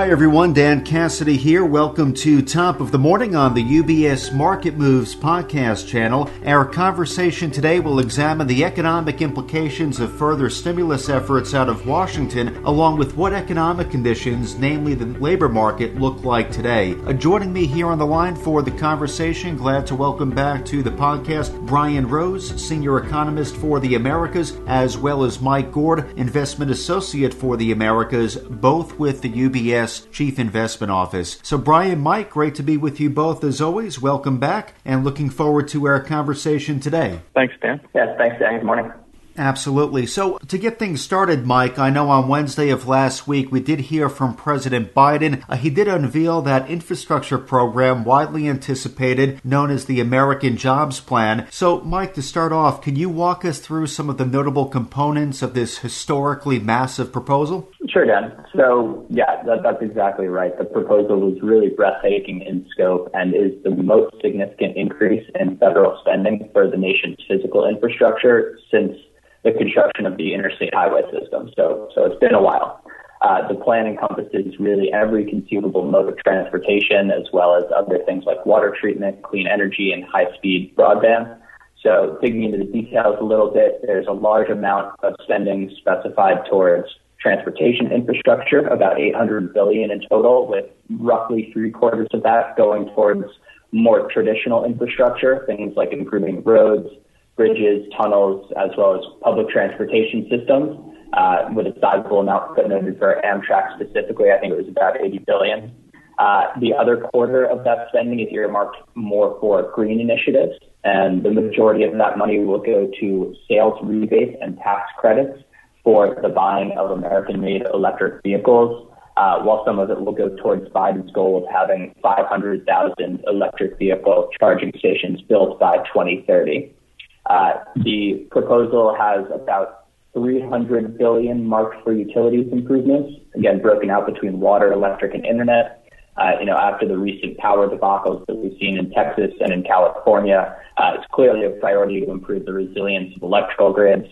Hi, everyone. Dan Cassidy here. Welcome to Top of the Morning on the UBS Market Moves podcast channel. Our conversation today will examine the economic implications of further stimulus efforts out of Washington, along with what economic conditions, namely the labor market, look like today. Uh, joining me here on the line for the conversation, glad to welcome back to the podcast Brian Rose, Senior Economist for the Americas, as well as Mike Gord, Investment Associate for the Americas, both with the UBS Chief Investment Office. So, Brian, Mike, great to be with you both as always. Welcome back and looking forward to our conversation today. Thanks, Dan. Yes, thanks, Dan. Good morning. Absolutely. So, to get things started, Mike, I know on Wednesday of last week we did hear from President Biden. Uh, he did unveil that infrastructure program widely anticipated, known as the American Jobs Plan. So, Mike, to start off, can you walk us through some of the notable components of this historically massive proposal? Sure, Dan. So, yeah, that, that's exactly right. The proposal was really breathtaking in scope and is the most significant increase in federal spending for the nation's physical infrastructure since the construction of the interstate highway system. So, so it's been a while. Uh, the plan encompasses really every conceivable mode of transportation, as well as other things like water treatment, clean energy, and high-speed broadband. So, digging into the details a little bit, there's a large amount of spending specified towards transportation infrastructure, about 800 billion in total, with roughly three quarters of that going towards more traditional infrastructure, things like improving roads, bridges, tunnels, as well as public transportation systems, uh, with a sizable amount footnoted for Amtrak specifically. I think it was about 80 billion. Uh, the other quarter of that spending is earmarked more for green initiatives, and the majority of that money will go to sales rebates and tax credits for the buying of American-made electric vehicles, uh, while some of it will go towards Biden's goal of having 500,000 electric vehicle charging stations built by 2030. Uh, the proposal has about 300 billion marked for utilities improvements, again broken out between water, electric, and internet. Uh, you know, after the recent power debacles that we've seen in Texas and in California, uh, it's clearly a priority to improve the resilience of electrical grids.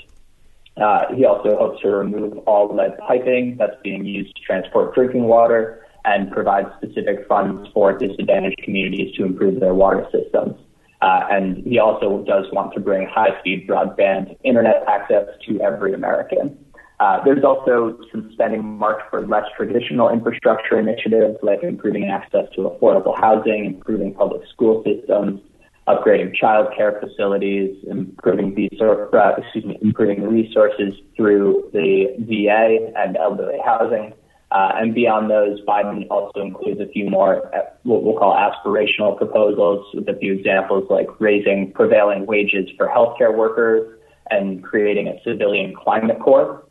Uh, he also hopes to remove all lead piping that's being used to transport drinking water and provide specific funds for disadvantaged communities to improve their water systems. Uh, and he also does want to bring high-speed broadband internet access to every American. Uh, there's also some spending marked for less traditional infrastructure initiatives like improving access to affordable housing, improving public school systems, upgrading child care facilities, improving resource, uh, excuse me, improving resources through the VA and elderly housing, uh, and beyond those, Biden also includes a few more uh, what we'll call aspirational proposals with a few examples like raising prevailing wages for healthcare workers and creating a civilian climate corps.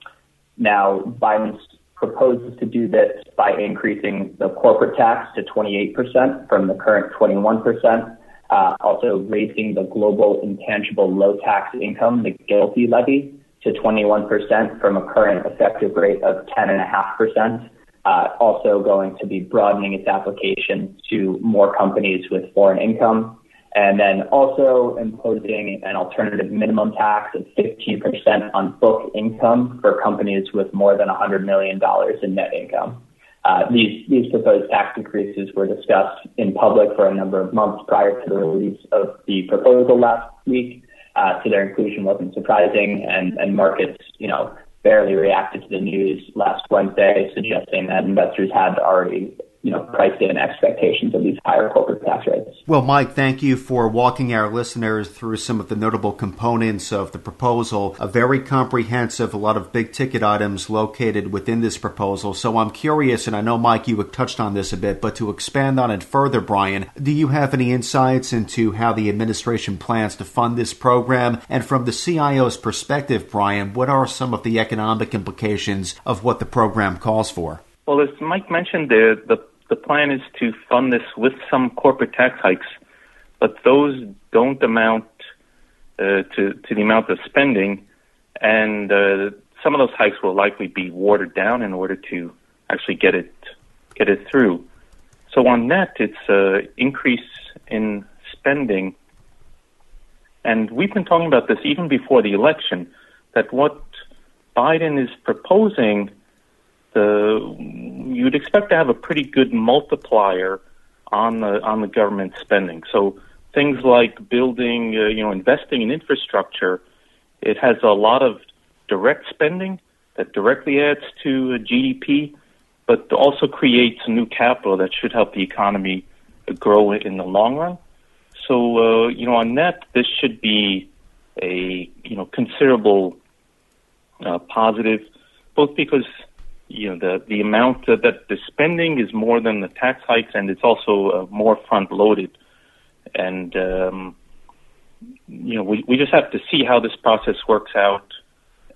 Now, Biden proposes to do this by increasing the corporate tax to 28% from the current 21%, uh, also raising the global intangible low tax income, the GILTI levy, to 21% from a current effective rate of 10.5%. Uh, also going to be broadening its application to more companies with foreign income. And then also imposing an alternative minimum tax of 15% on book income for companies with more than $100 million in net income. Uh, these, these proposed tax increases were discussed in public for a number of months prior to the release of the proposal last week uh, so their inclusion wasn't surprising, and, and markets, you know, barely reacted to the news last Wednesday, suggesting that investors had already you know, priced in expectations of these higher corporate tax rates. Well, Mike, thank you for walking our listeners through some of the notable components of the proposal. A very comprehensive, a lot of big ticket items located within this proposal. So I'm curious, and I know, Mike, you touched on this a bit, but to expand on it further, Brian, do you have any insights into how the administration plans to fund this program? And from the CIO's perspective, Brian, what are some of the economic implications of what the program calls for? Well, as Mike mentioned, the, the the plan is to fund this with some corporate tax hikes, but those don't amount uh, to to the amount of spending, and uh, some of those hikes will likely be watered down in order to actually get it get it through. So on net, it's an increase in spending, and we've been talking about this even before the election. That what Biden is proposing uh, you'd expect to have a pretty good multiplier on the on the government spending. So things like building, uh, you know, investing in infrastructure, it has a lot of direct spending that directly adds to GDP, but also creates new capital that should help the economy grow in the long run. So, uh, you know, on net, this should be a you know considerable uh, positive, both because you know the the amount that the spending is more than the tax hikes, and it's also uh, more front loaded, and um, you know we we just have to see how this process works out,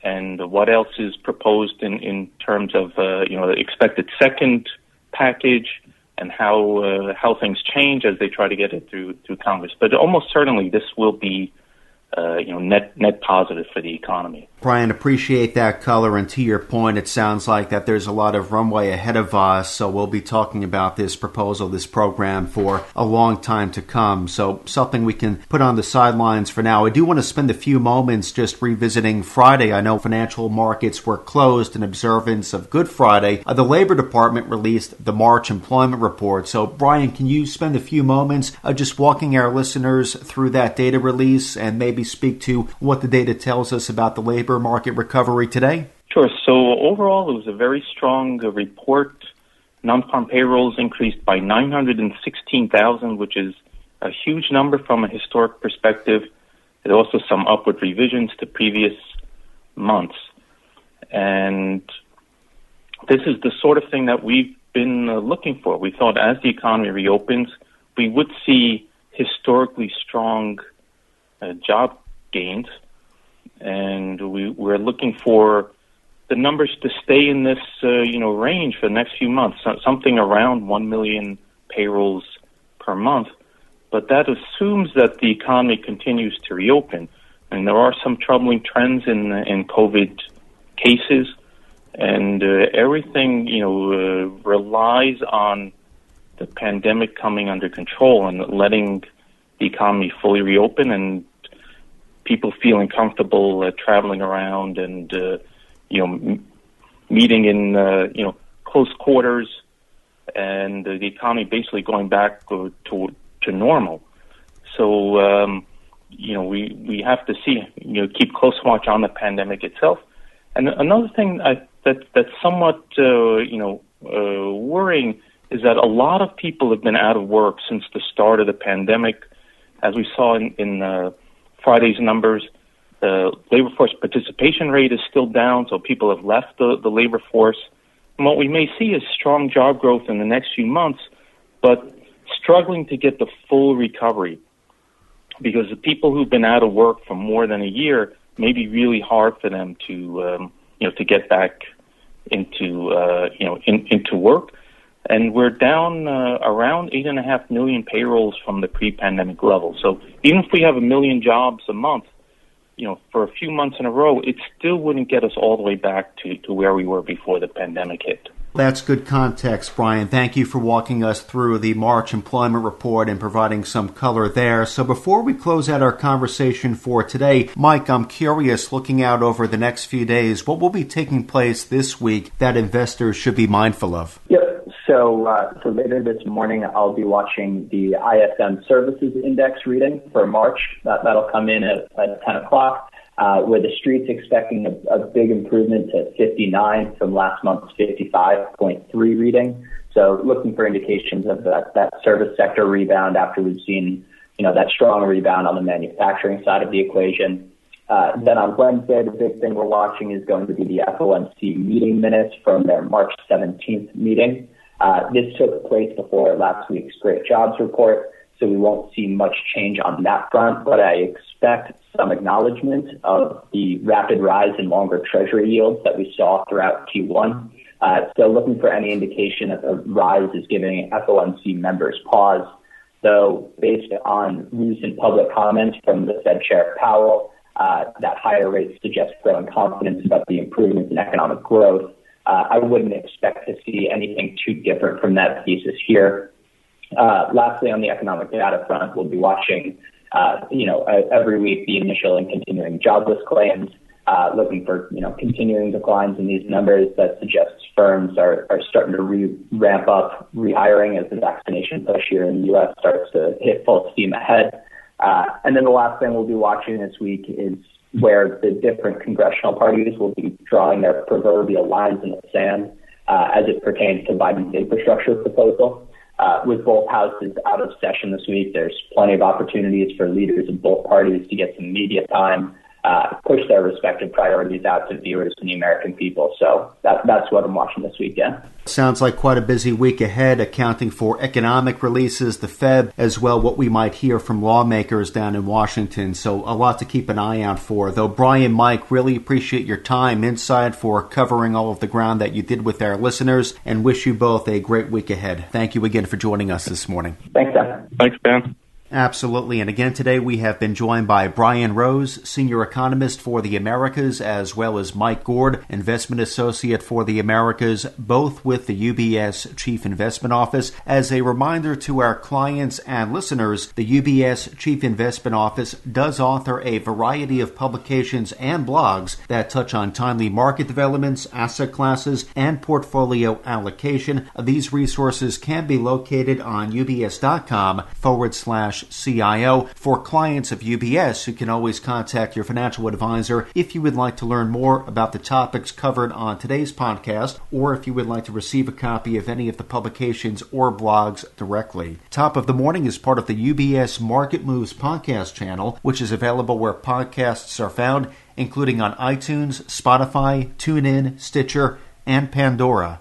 and what else is proposed in in terms of uh, you know the expected second package and how uh, how things change as they try to get it through through Congress. But almost certainly, this will be uh, you know net net positive for the economy. Brian, appreciate that color. And to your point, it sounds like that there's a lot of runway ahead of us. So we'll be talking about this proposal, this program for a long time to come. So something we can put on the sidelines for now. I do want to spend a few moments just revisiting Friday. I know financial markets were closed in observance of Good Friday. Uh, the Labor Department released the March employment report. So Brian, can you spend a few moments uh, just walking our listeners through that data release and maybe speak to what the data tells us about the labor market recovery today? Sure. So overall, it was a very strong report. Non-farm payrolls increased by 916,000, which is a huge number from a historic perspective. There also some upward revisions to previous months. And this is the sort of thing that we've been uh, looking for. We thought as the economy reopens, we would see historically strong uh, job gains and we, we're looking for the numbers to stay in this uh, you know range for the next few months, something around one million payrolls per month. But that assumes that the economy continues to reopen, and there are some troubling trends in in COVID cases, and uh, everything you know uh, relies on the pandemic coming under control and letting the economy fully reopen and people feeling comfortable uh, traveling around and uh, you know m- meeting in uh, you know close quarters and uh, the economy basically going back to to normal. So um, you know we we have to see you know keep close watch on the pandemic itself. And another thing I, that that's somewhat uh, you know uh, worrying is that a lot of people have been out of work since the start of the pandemic, as we saw in, in uh, Friday's numbers. The labor force participation rate is still down, so people have left the, the labor force. And what we may see is strong job growth in the next few months, but struggling to get the full recovery because the people who've been out of work for more than a year may be really hard for them to um, you know to get back into uh, you know in, into work and we're down uh, around eight and a half million payrolls from the pre-pandemic level. So even if we have a million jobs a month, you know, for a few months in a row, it still wouldn't get us all the way back to, to where we were before the pandemic hit. That's good context, Brian. Thank you for walking us through the March employment report and providing some color there. So before we close out our conversation for today, Mike, I'm curious, looking out over the next few days, what will be taking place this week that investors should be mindful of? Yep. So, uh, so later this morning, I'll be watching the ISM Services Index reading for March. That, that'll come in at, at 10 o'clock, uh, where the street's expecting a, a big improvement to 59 from last month's 55.3 reading. So, looking for indications of that, that service sector rebound after we've seen, you know, that strong rebound on the manufacturing side of the equation. Uh, then on Wednesday, the big thing we're watching is going to be the FOMC meeting minutes from their March 17th meeting. Uh, this took place before last week's great jobs report, so we won't see much change on that front, but I expect some acknowledgement of the rapid rise in longer treasury yields that we saw throughout Q1. Uh, so looking for any indication that the rise is giving FOMC members pause, though based on recent public comments from the Fed Chair Powell, uh, that higher rates suggest growing confidence about the improvements in economic growth uh, I wouldn't expect to see anything too different from that thesis here. Uh, lastly, on the economic data front, we'll be watching, uh, you know, every week the initial and continuing jobless claims, uh, looking for, you know, continuing declines in these numbers that suggests firms are, are starting to re- ramp up rehiring as the vaccination push here in the U.S. starts to hit full steam ahead. Uh, and then the last thing we'll be watching this week is where the different congressional parties will be drawing their proverbial lines in the sand uh, as it pertains to Biden's infrastructure proposal. Uh, with both houses out of session this week, there's plenty of opportunities for leaders of both parties to get some media time uh, push their respective priorities out to viewers and the American people. So that, that's what I'm watching this weekend. Sounds like quite a busy week ahead, accounting for economic releases, the Fed, as well what we might hear from lawmakers down in Washington. So a lot to keep an eye out for. Though Brian, Mike, really appreciate your time, inside for covering all of the ground that you did with our listeners, and wish you both a great week ahead. Thank you again for joining us this morning. Thanks, Ben. Thanks, Ben. Absolutely. And again, today we have been joined by Brian Rose, Senior Economist for the Americas, as well as Mike Gord, Investment Associate for the Americas, both with the UBS Chief Investment Office. As a reminder to our clients and listeners, the UBS Chief Investment Office does author a variety of publications and blogs that touch on timely market developments, asset classes, and portfolio allocation. These resources can be located on ubs.com forward slash CIO. For clients of UBS, you can always contact your financial advisor if you would like to learn more about the topics covered on today's podcast, or if you would like to receive a copy of any of the publications or blogs directly. Top of the Morning is part of the UBS Market Moves podcast channel, which is available where podcasts are found, including on iTunes, Spotify, TuneIn, Stitcher, and Pandora.